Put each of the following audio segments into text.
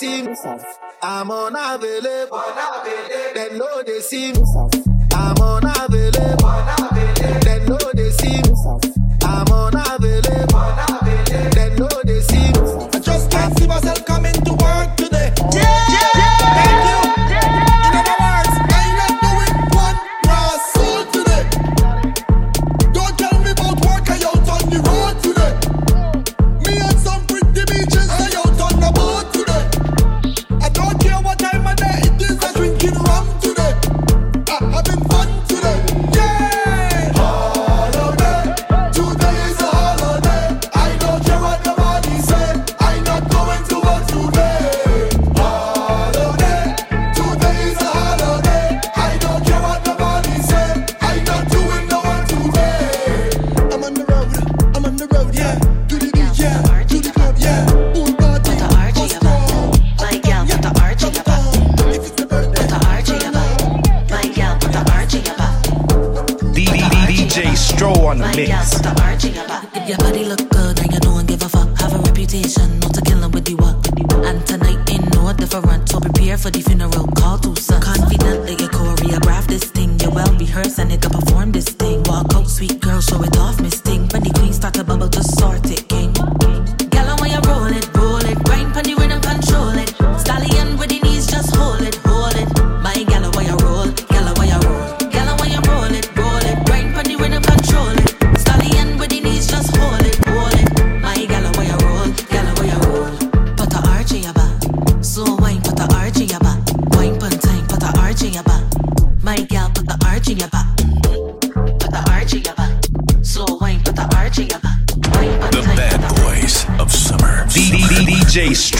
see me. I'm unavailable. unavailable. They know they see me. I'm unavailable. unavailable. They know they see me.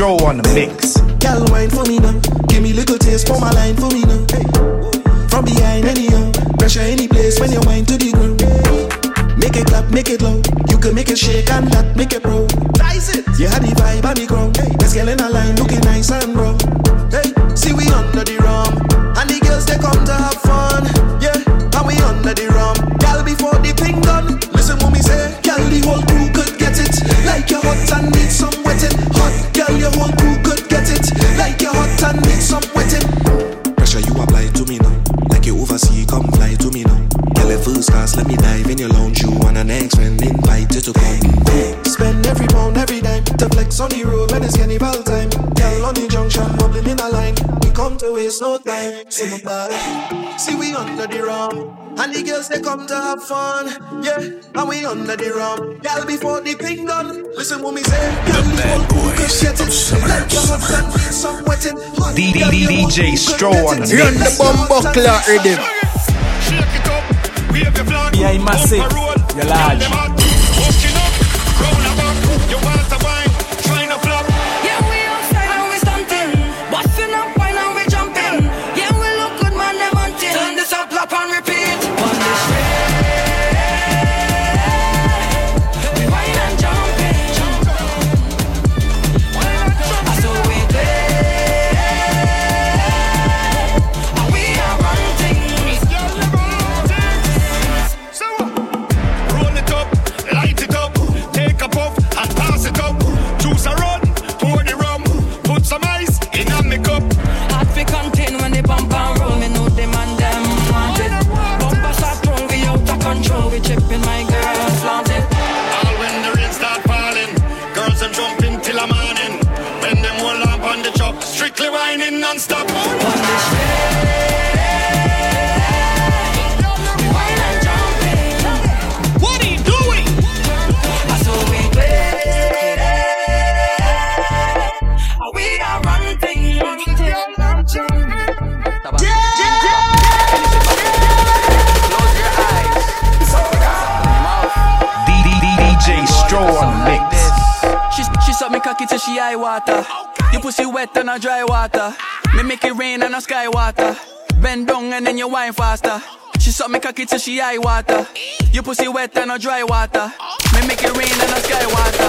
Joe on the mix. Girl, wine for me now. Give me little taste, for my line for me now. From behind anyhow, uh, pressure any place when you wine to the ground. Make it clap, make it loud. You can make it shake and that make it pro. Dice it. You had the vibe on the ground. Hey. Let's get in a line, looking nice and raw. Hey, see we under the rum, and the girls they come to have fun. Yeah, and we under the rum. Girl, before the thing. Let me dive in your lounge, you want an ex invited to come. Spend every pound, every dime. The flex on the road when it's time. Girl on the junction, bubbling in a line. We come to waste no time. See my. See we under the rum. And the girls they come to have fun. Yeah, and we under the rum. Girl before the thing done. Listen what me say. The bad boys get it. Let your husband need some wetting. DJ Stro on the mix. Run the. You must say, you're large. it till she eye water. You pussy wet and a dry water. Me make it rain and a sky water.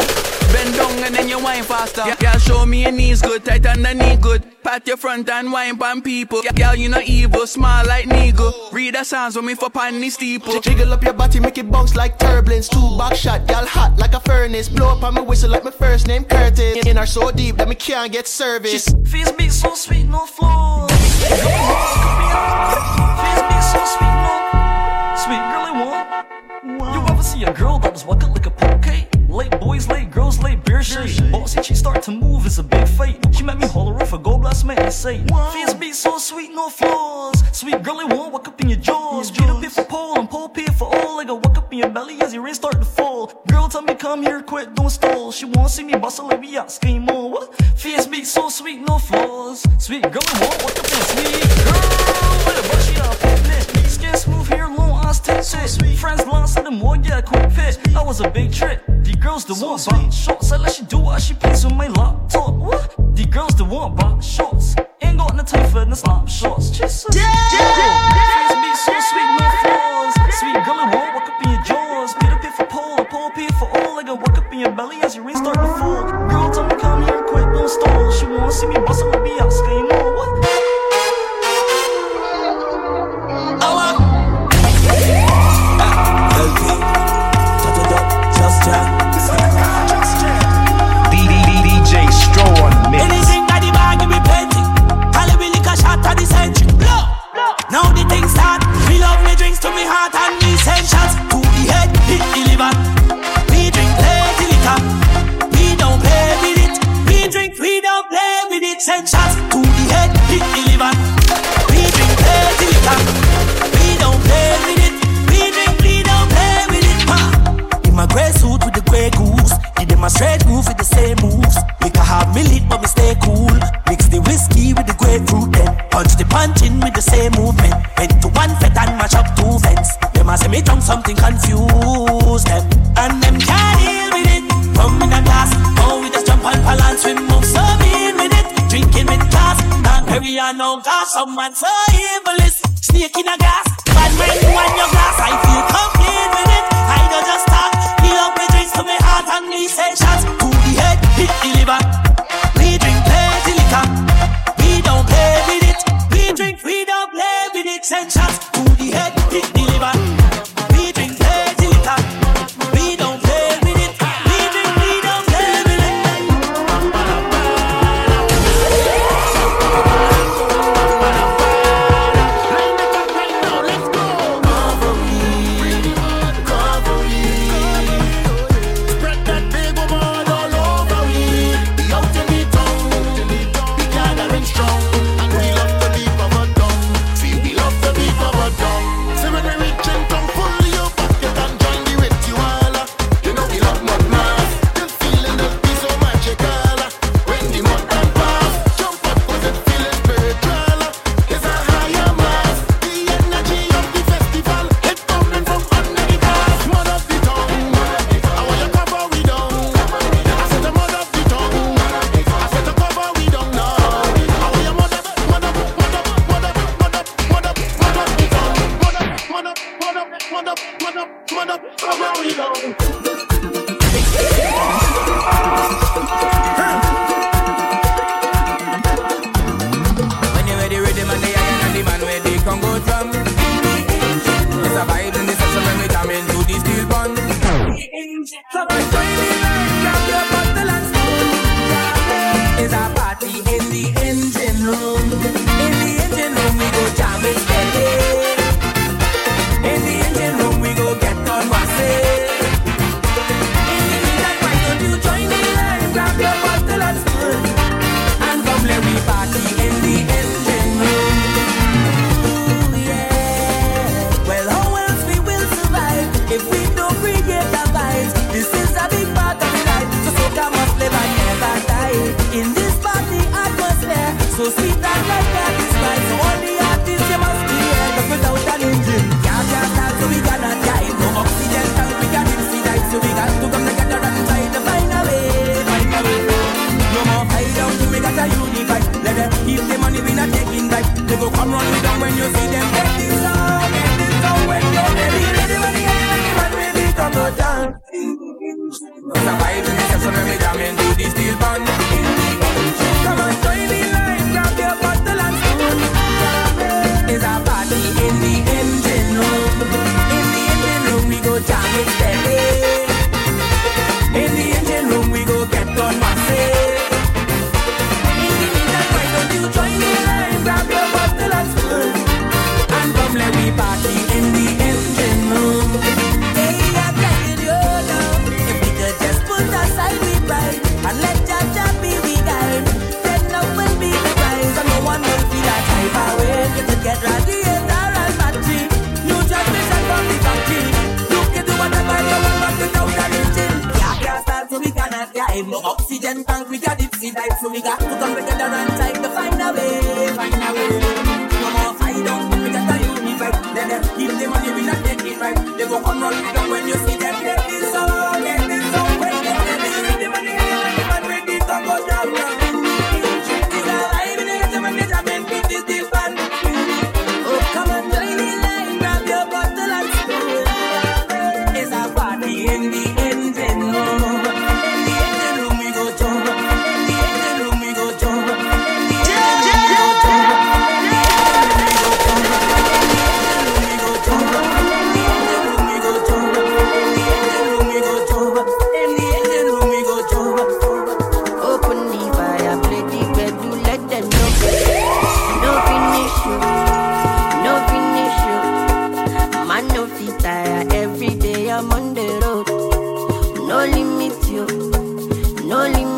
Bend down and then you whine faster. Yeah, girl, show me your knees good, tight and the knee good. Pat your front and whine pan people. Yeah, girl, you know evil, smile like nigga. Read the signs with me for panty steeple. Jiggle up your body, make it bounce like turbulence. Two back shot, girl, hot like a furnace. Blow up on me whistle like my first name Curtis. In her so deep that me can't get service. She's face me so sweet, no flaws. So sweet, no flaws sweet girl, girly one. You ever see a girl that was walking like a poke? Late boys, late girls, late beer shade. Bossy, she start to move, it's a big fight. She met me holler off a gold blast man, they say. Face beat so sweet, no flaws. Sweet girly one, walk up in your jaws. Beat up for pole and pole pay for all. Like a walk up in your belly as your rain start to fall. Girl, tell me come here, quit, don't stall. She wanna see me bustle like we out, scream on. What? Face beat so sweet, no flaws. Sweet girly one, walk up in your sweet girl. With a bushy up, pit. Skin smooth, hair long, eyes tight, sweet. Friends lost in the more, yeah, quick pit. That was a big trick. The girls the one box shorts, I let she do what she please with my laptop. What? The girls the one box shorts. Ain't got no time for the slap shorts. Just a Face me so sweet, no flaws. Sweet girl, I won't walk up in your jaws. Peter pay for pole, pole pay for all. I got walk up in your belly as your rain start to fall. Girl, tell me come here, quick, don't stall. She wanna see me bustle, let me ask her, you know what? The century. Blow. Now the thing start. We love me drinks to me heart and me send shots to the head, hit the liver. We drink plenty liquor. We don't play with it. We drink, we don't play with it. Send shots to no Only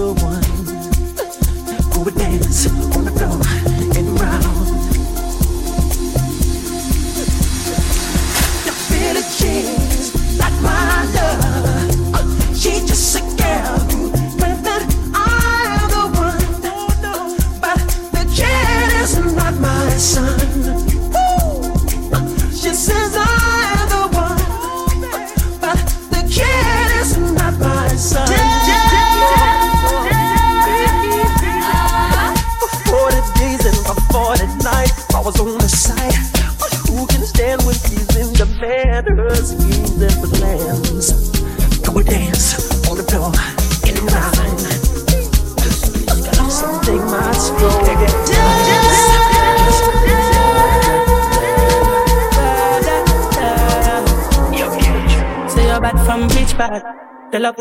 the one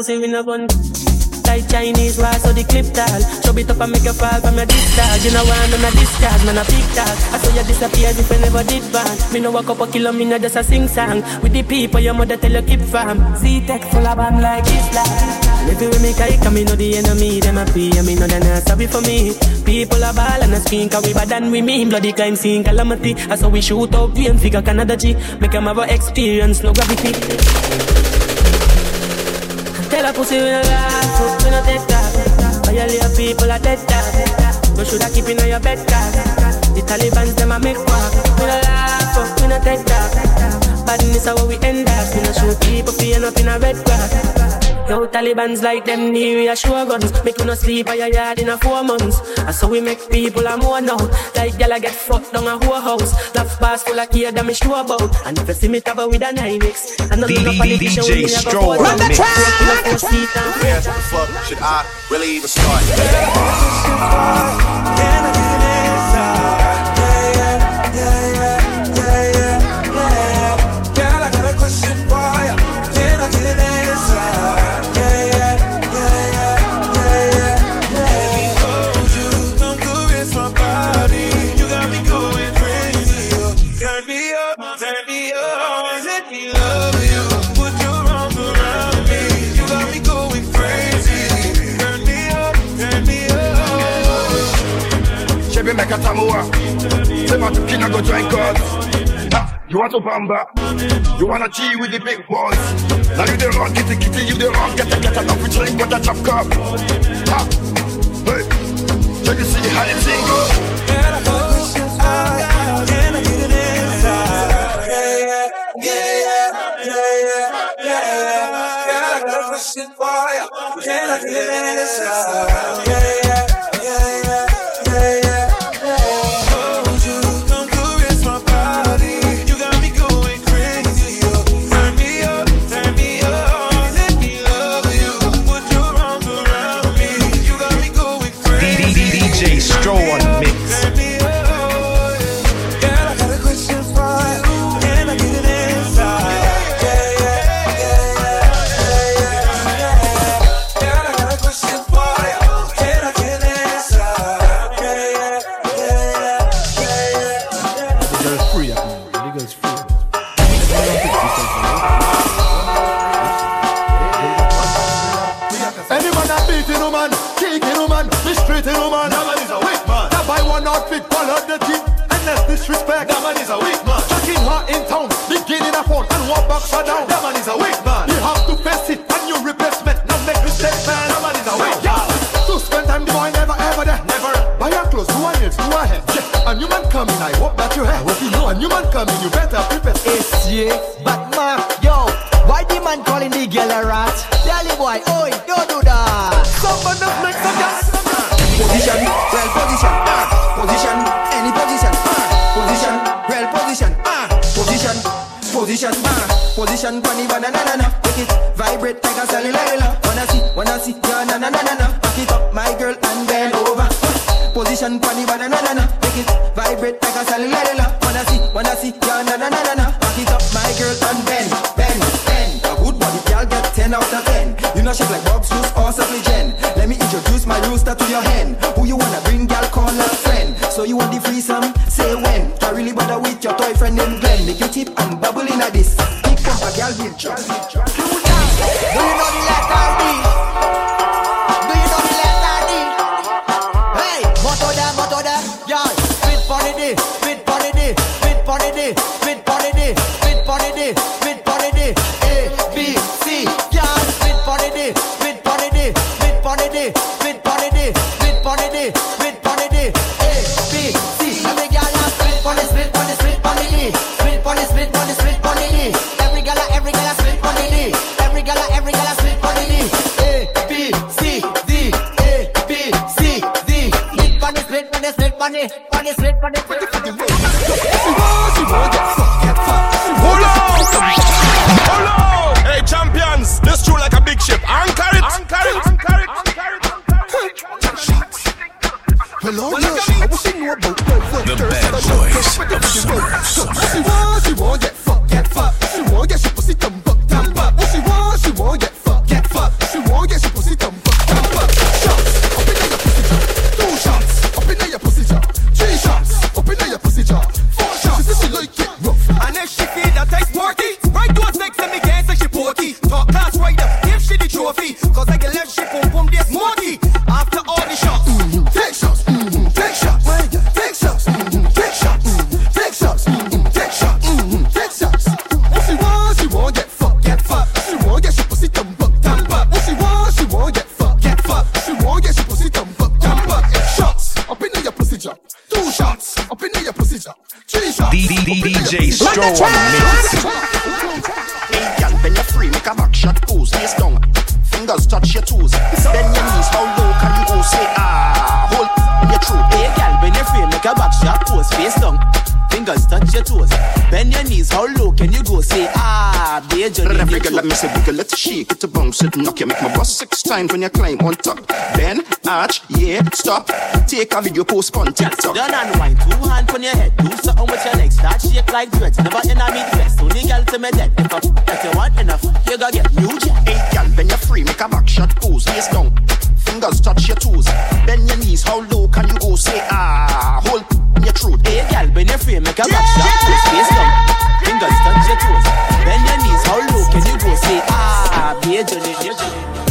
say we no gun. Like Chinese wise, so the clip tall. Show it up and make a fall from your discharge. You know why I'm a discharge, man, a big tag. I saw you disappear if you never did ban. Me no walk up a kilo, me no just a sing song. With the people, your mother tell you keep from. Z-Tech full of bomb like Islam. If you make a come, me know the enemy, them a pray, me know they not sorry for me. People are ball and a screen, cause we bad and we mean. Bloody crime scene, calamity. I saw we shoot up, we and figure Canada G. Make them have a experience, no gravity a pussy we no laugh, we no take that. All your little people are dead that. No shoulda keep in your bed that. The Taliban them a make walk, we no laugh, we no take that badness how we end up. We no people, feeling up in a red grass. Yo, Taliban's like them near a show guns. Make you no sleep by your yard in a four months. And so we make people a more now. Like y'all get fucked down a whole house. Love bars full of that me sure about. And if you see me cover with a 9X, and the little politician with me, I go for the track! Uh. Where the fuck should I really even start? Chevy a tamua. Say my king I go join cause. Ha, You want to bamba? You wanna cheat with the big boys? Now you the wrong, kitty kitty, you the wrong, get a get enough with drink, get a chop cup. Ha, hey, check you see how it's single. Can I get it inside? Yeah, yeah, yeah, yeah, yeah, yeah. Got a question for you. Can the thing go. DJ Stro on Girl will jump. Do you know pon the, spit pon the, pon the, spit pon the, spit pon the. Hold on! Hold on! Hey, champions, this true like a big ship. Anchor it! Anchor it! Anchor it! Well, I wish you knew about the bad boys of She in your two shots up in your pussy jar, three shots. DJ Stro on the mix. Hey, girl, when you're free, make a back shot pose, face down. Fingers touch your toes. Bend your knees, how low can you go? Say ah, hold your throat. Hey, girl, when you're free, make a back shot pose, face down. Fingers touch your toes. Bend your knees, how low can you go? Say ah, be Johnny. Every girl, let me say, wiggle, let's shake it to bounce it, knock you, make my bust six times when you climb on top. Bend, arch, yeah, stop. Take a video, post on TikTok. Don't unwind, two hands on your head. Do something with your legs, start shake like dreads. Never in a meet dress, only girl to me dead. If I that you want enough, you gotta get new jet. Hey, girl, when you're free, make a back shot pose, face down. Fingers touch your toes. Bend your knees, how low can you go? Say ah, hold your throat. Hey, girl, bend your frame, make a back shot. Twist face down, fingers touch your toes. Bend your knees, how low can you go? Say, ah, be a journey.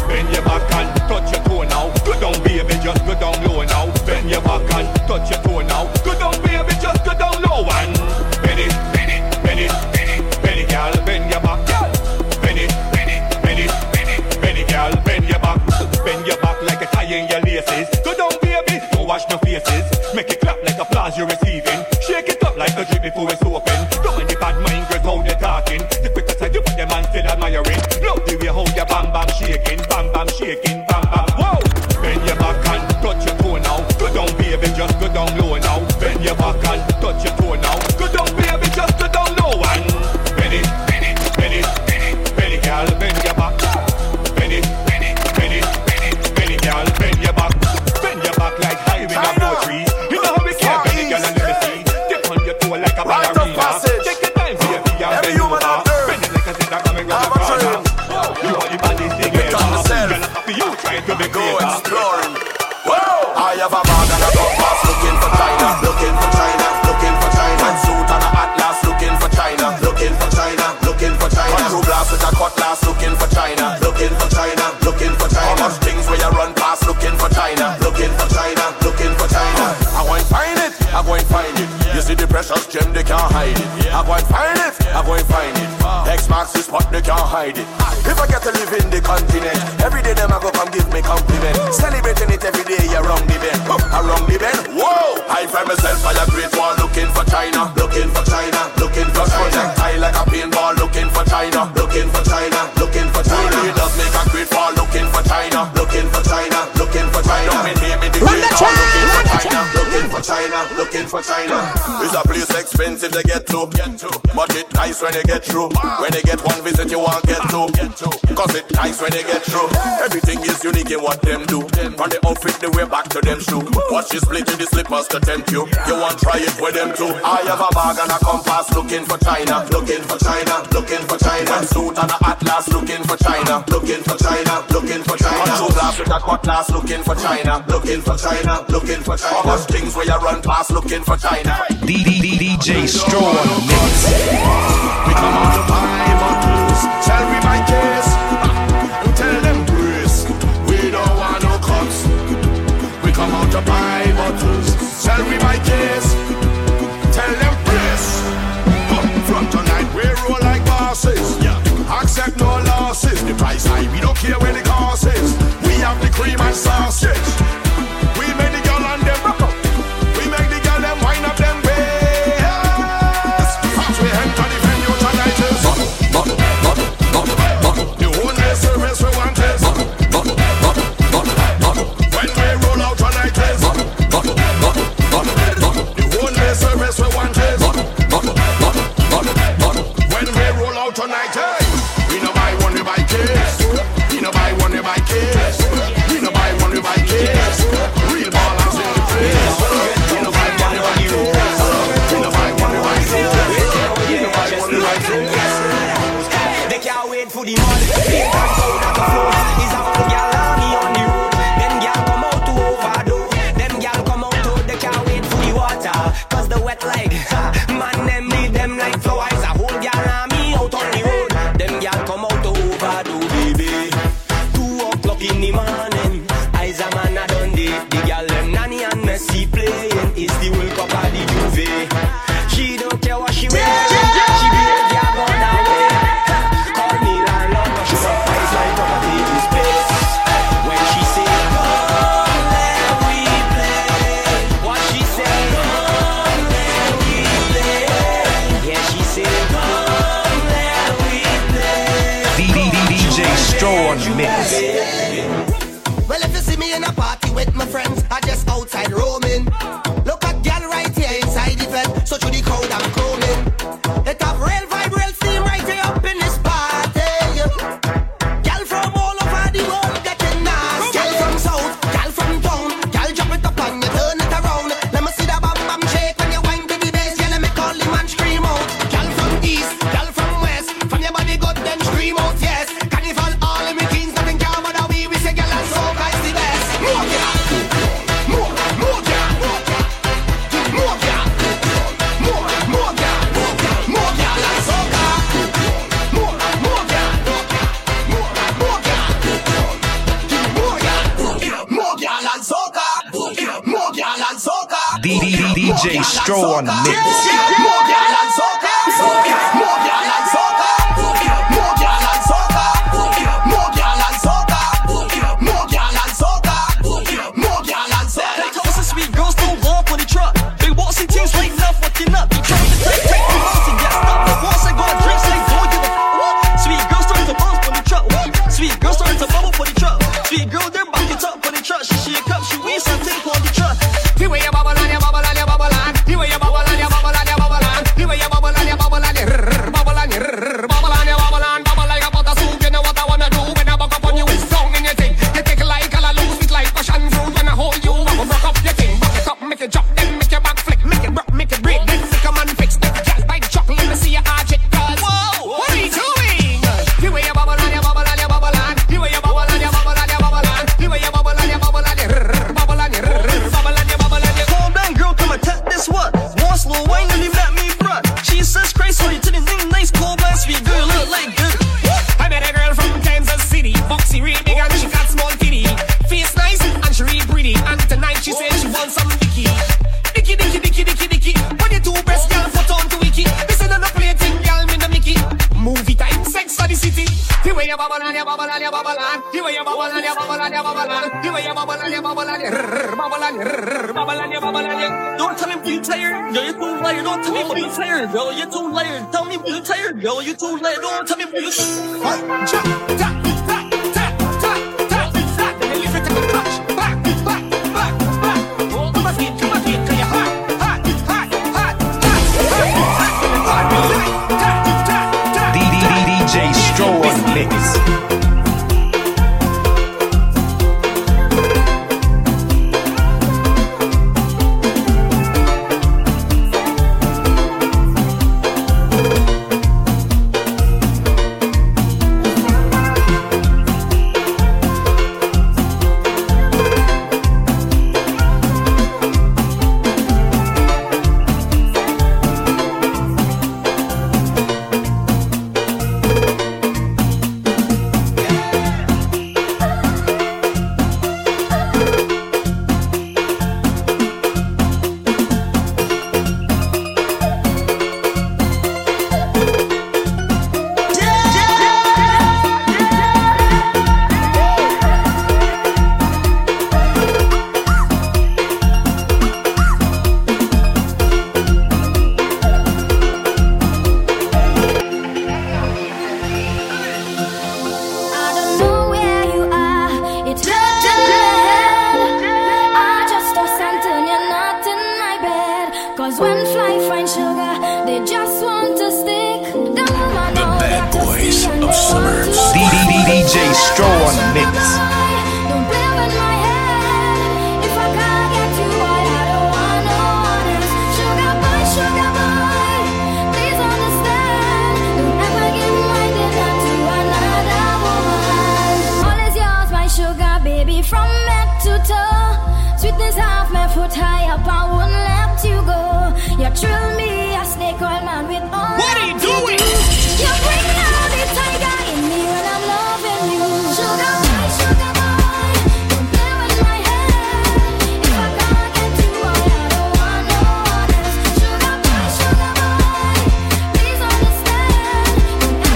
Bend your back and touch your toe now. Go down, baby, just go down low now. Bend your back and touch your toe now. Go down, baby, just go down low and bend it, bend it, bend it, bend it, bend it, girl, bend your back. Bend it, bend it, bend it, bend it, girl, bend your back, bend your back like a tie in your laces. Go down, baby, go wash no faces the applause you're receiving. Shake it up like a drip before it's open. Don't mind the bad mind girls how they talking. The quicker side you put them on still admiring. Love the way how you bam bam shaking, bam bam shaking. they get to. But it nice when they get through. When they get one visit, you won't get two. Cause it nice when they get through. Everything is unique in what them do. From the outfit, the way back to them shoe. Watch you split in the slippers to tempt you. You want try it with them too. I have a bag and a compass looking for China. Looking for China, looking for China. One suit and a atlas looking for China. Looking for China, looking for China. One shoe glass with a cutlass looking for China. Looking for China, looking for China. All much things where you run past looking for China. DJ Stro. We come on to out of my bottles. sell me my case. Tell them press. From tonight we roll like bosses. Yeah. Accept no losses. The price high, we don't care where the cost is. We have the cream and sausage.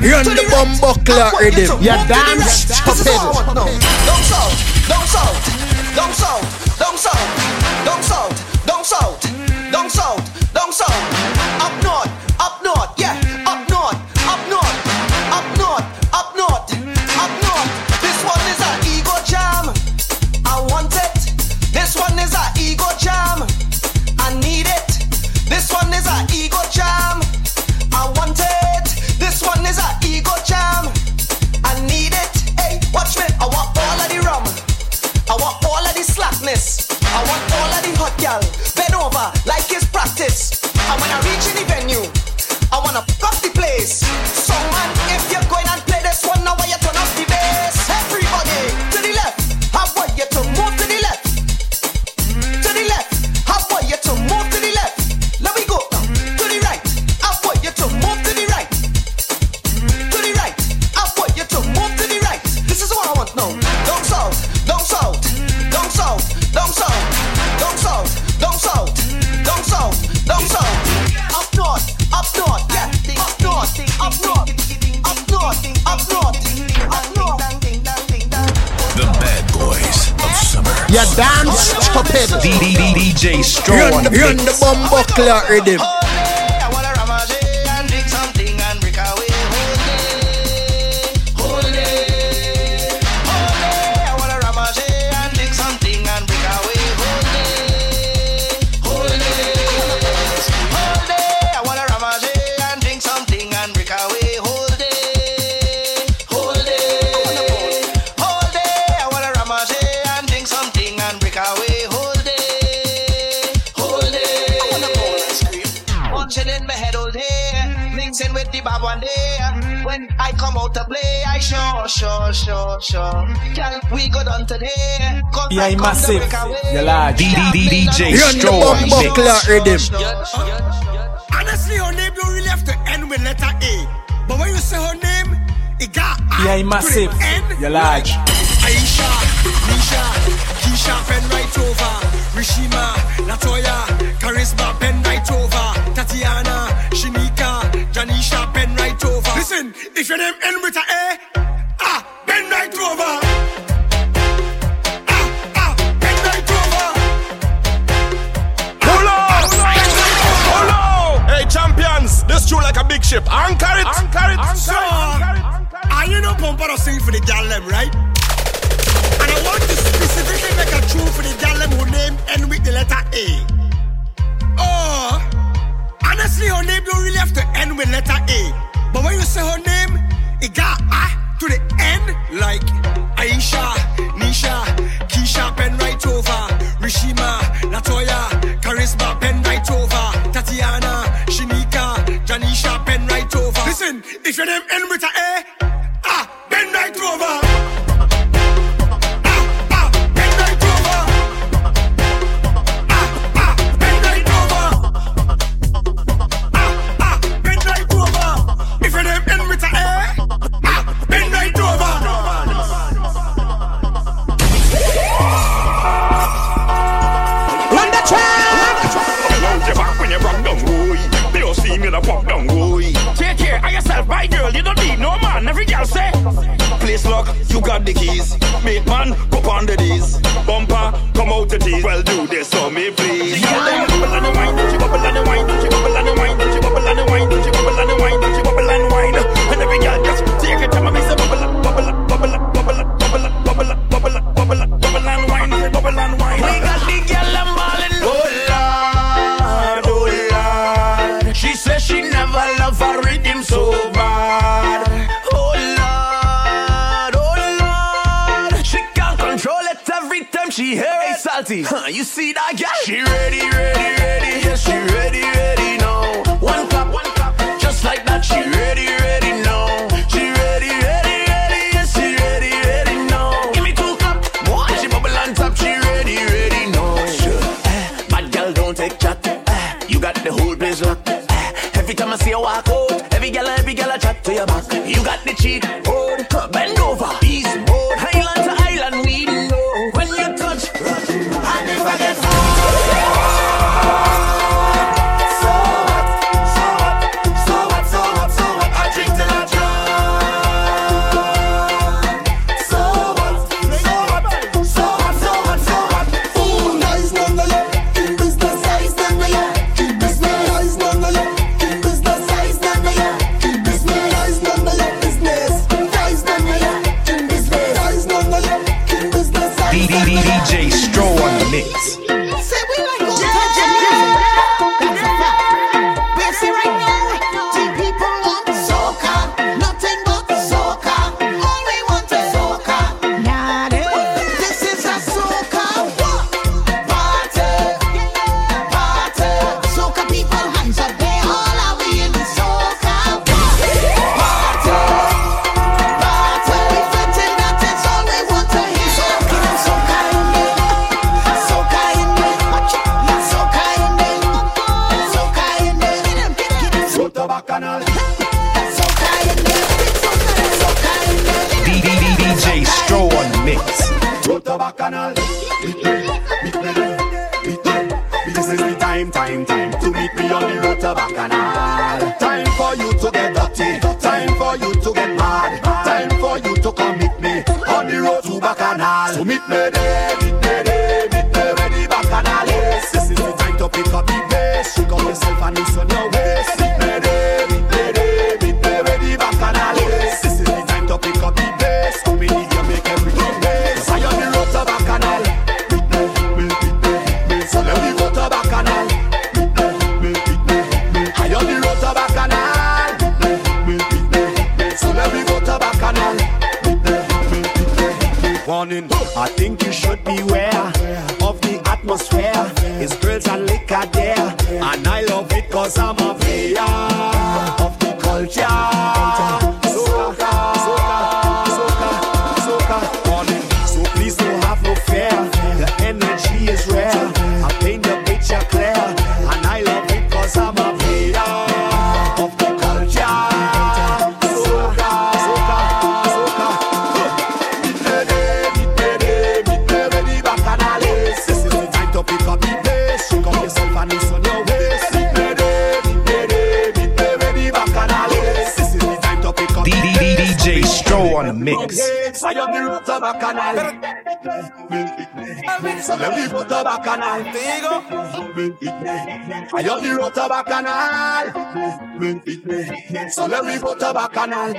Run the bomb buckler ready? You're damn stupid. Don't shout, don't shout, don't shout, don't shout, don't shout, don't shout, don't shout, don't shout. Dance stupid. DJ Stro. You're in the bumbuckler rhythm. sure, sure, sure. Can we go down today? Come yeah, back, massive. You're large. DJ Stro Mix. Honestly, her name don't really have to end with letter A. But when you say her name, it got yeah, massive. You're large. Aisha, Nisha, Keisha, pen right over. Rishima, Latoya, Charisma, pen right over. Tatiana, Shinika, Janisha, pen right over. Listen, if your name end with an about to sing for the gal them, right? And I want to specifically make a tune for the gal them who name end with the letter A. Oh, honestly, her name don't really have to end with letter A. But when you say her name, it got A to the end, like Aisha, Nisha, Keisha, pen right over, Rishima, Latoya, Charisma, pen right over, Tatiana, Shinika, Janisha, pen right over. Listen, if your name end with a You got the keys? Big man, go on the knees. Bumper, come out the teeth. Well, do this for me, please. Yeah, Huh, you see that guy? She ready, ready, ready. bacchanal. This is the time, time, time to meet me on the road to bacchanal. Time for you to get dirty, time for you to get mad, time for you to commit me on the road to bacchanal. So meet me there. Let me put a bacchanal. I am the root of a canal. So let me put a bacchanal.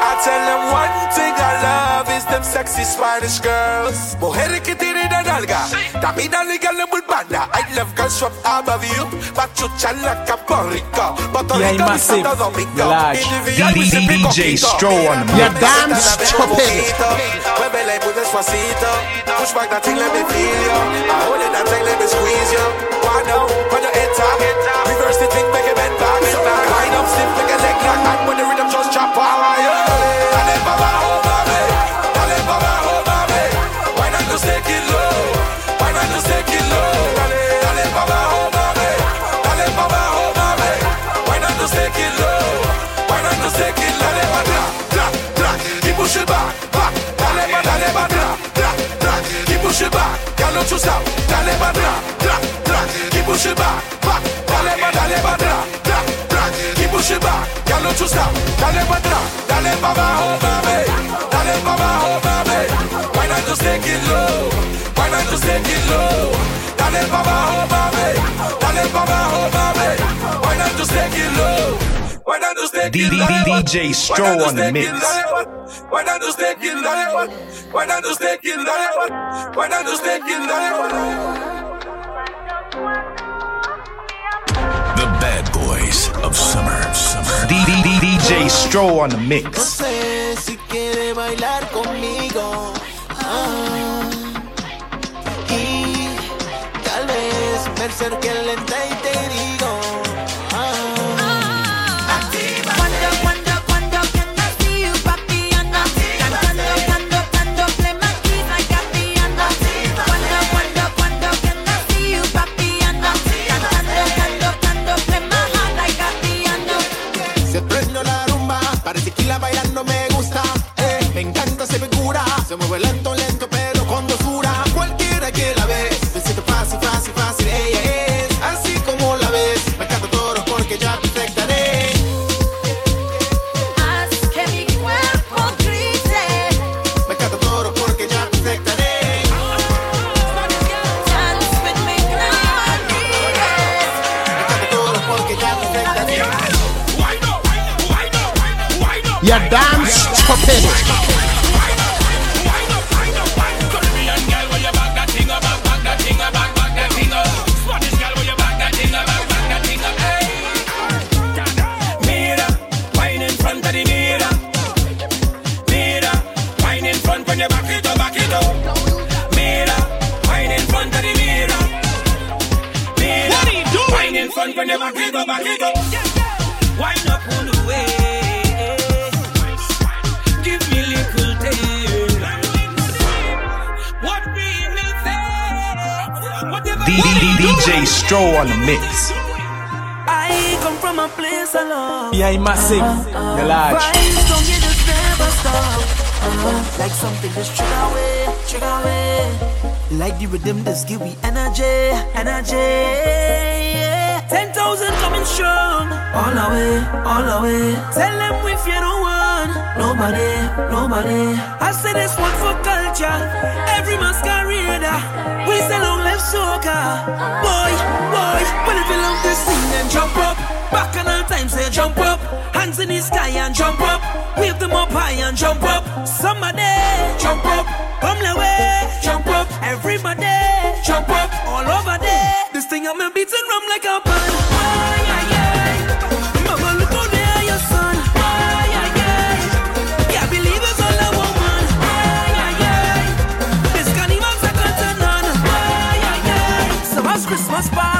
I tell them one thing I love them sexy Spanish girls. Mujeres que tienen la nalga, caminan y ganan muy bulbana. I love girls from above you, pachucha la Puerto Rico Santo Domingo. DJ muy despacito, push back that thing, let me feel you. I hold it, that thing, let me squeeze you. Why no, when you're reverse the thing, make it bend back, make leg like that when Keep pushing back, back. Dale pa', dale pa' atrás, atrás, atrás. Keep pushing back. Girl, don't you stop. Dale pa' atrás, dale pa' abajo, mami. Dale pa' abajo, mami. Why not just take it low? Why not just take it low? Dale pa' abajo, mami. Dale pa' abajo, mami. Why not just take it low? Why not just take it low? DJ Stro Why not just on the mix. Why not just take it low? Why not just take it low? Why not just take it low? Boys of summer. Summer. DJ Stro on the mix. Ah. tal vez me acerque DJ Stro on the mix. I come from a place alone. Yeah, massive. The large. Vibes don't get just never stop. Uh, like something just trigger away, trigger away. Like the rhythm just give me energy, energy. Yeah. Ten thousand coming strong. All the way, all the way. Tell them if you don't want nobody, nobody. I say this one for culture. Every masquerader. We say long live soca. Boy, boy. Well if you love this thing then jump up. Back on all time say jump up. Hands in the sky and jump up. Wave them up high and jump up. Somebody jump up. Come the way, jump up. Everybody jump up. All over there. This thing I'm a beating rum like a band. Ay, ay, ay. Spot.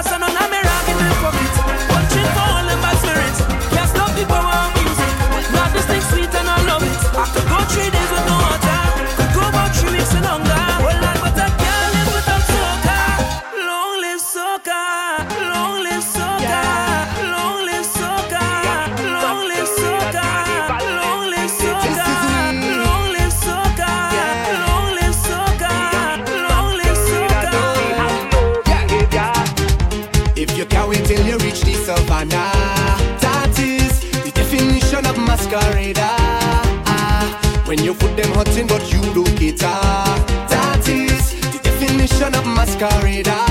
masquerader. Ah. When you put them hurting, but you look it up. That is the definition of masquerader. Ah.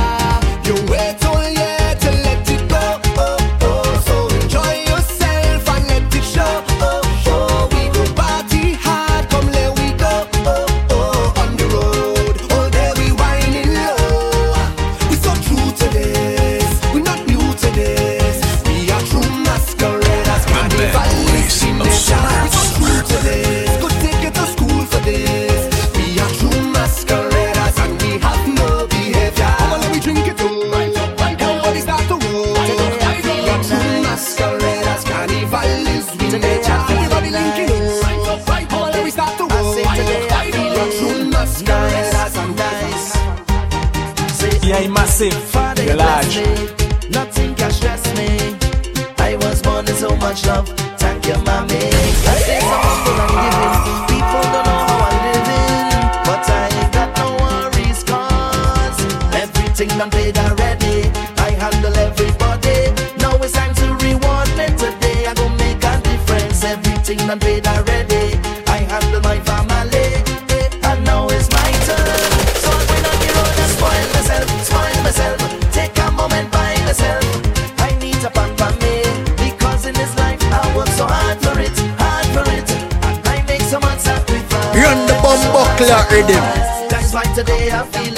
clock rhythm. That's why today I feel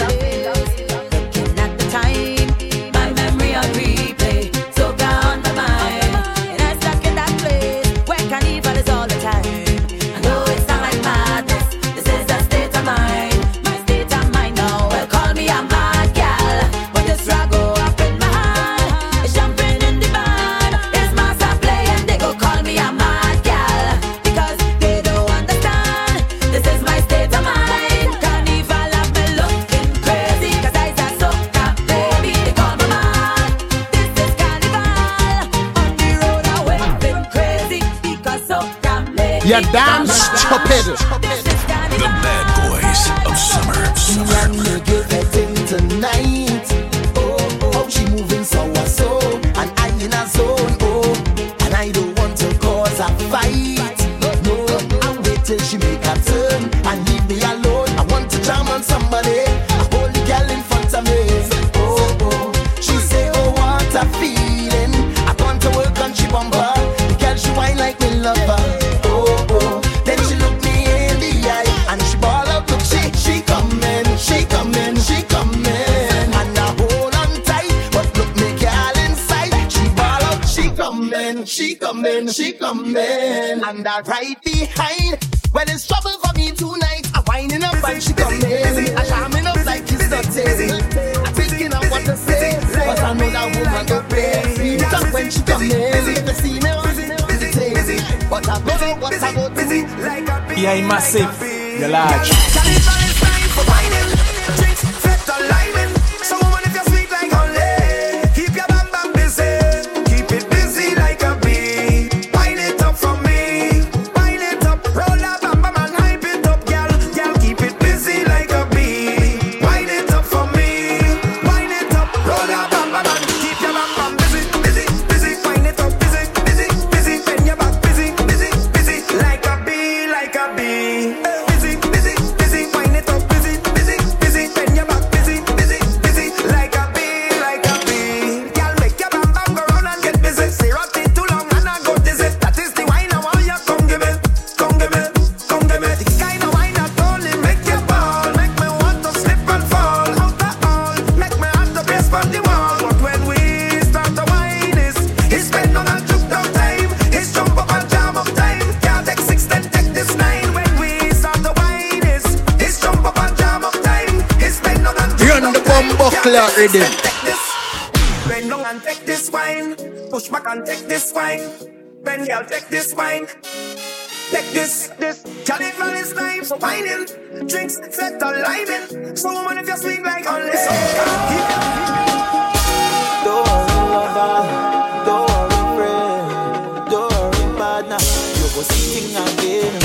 busy, busy, like a bee, yeah, massive, like a bee. you're large. that rhythm. This. Bend down and take this wine. Push back and take this wine. Bend girl, take this wine. Take this, this. Charlie Van is time for whining. Drinks set on liming. So man, if you sleep like on this. Don't worry, lover. Don't worry, friend. Don't worry, partner. You go sing again.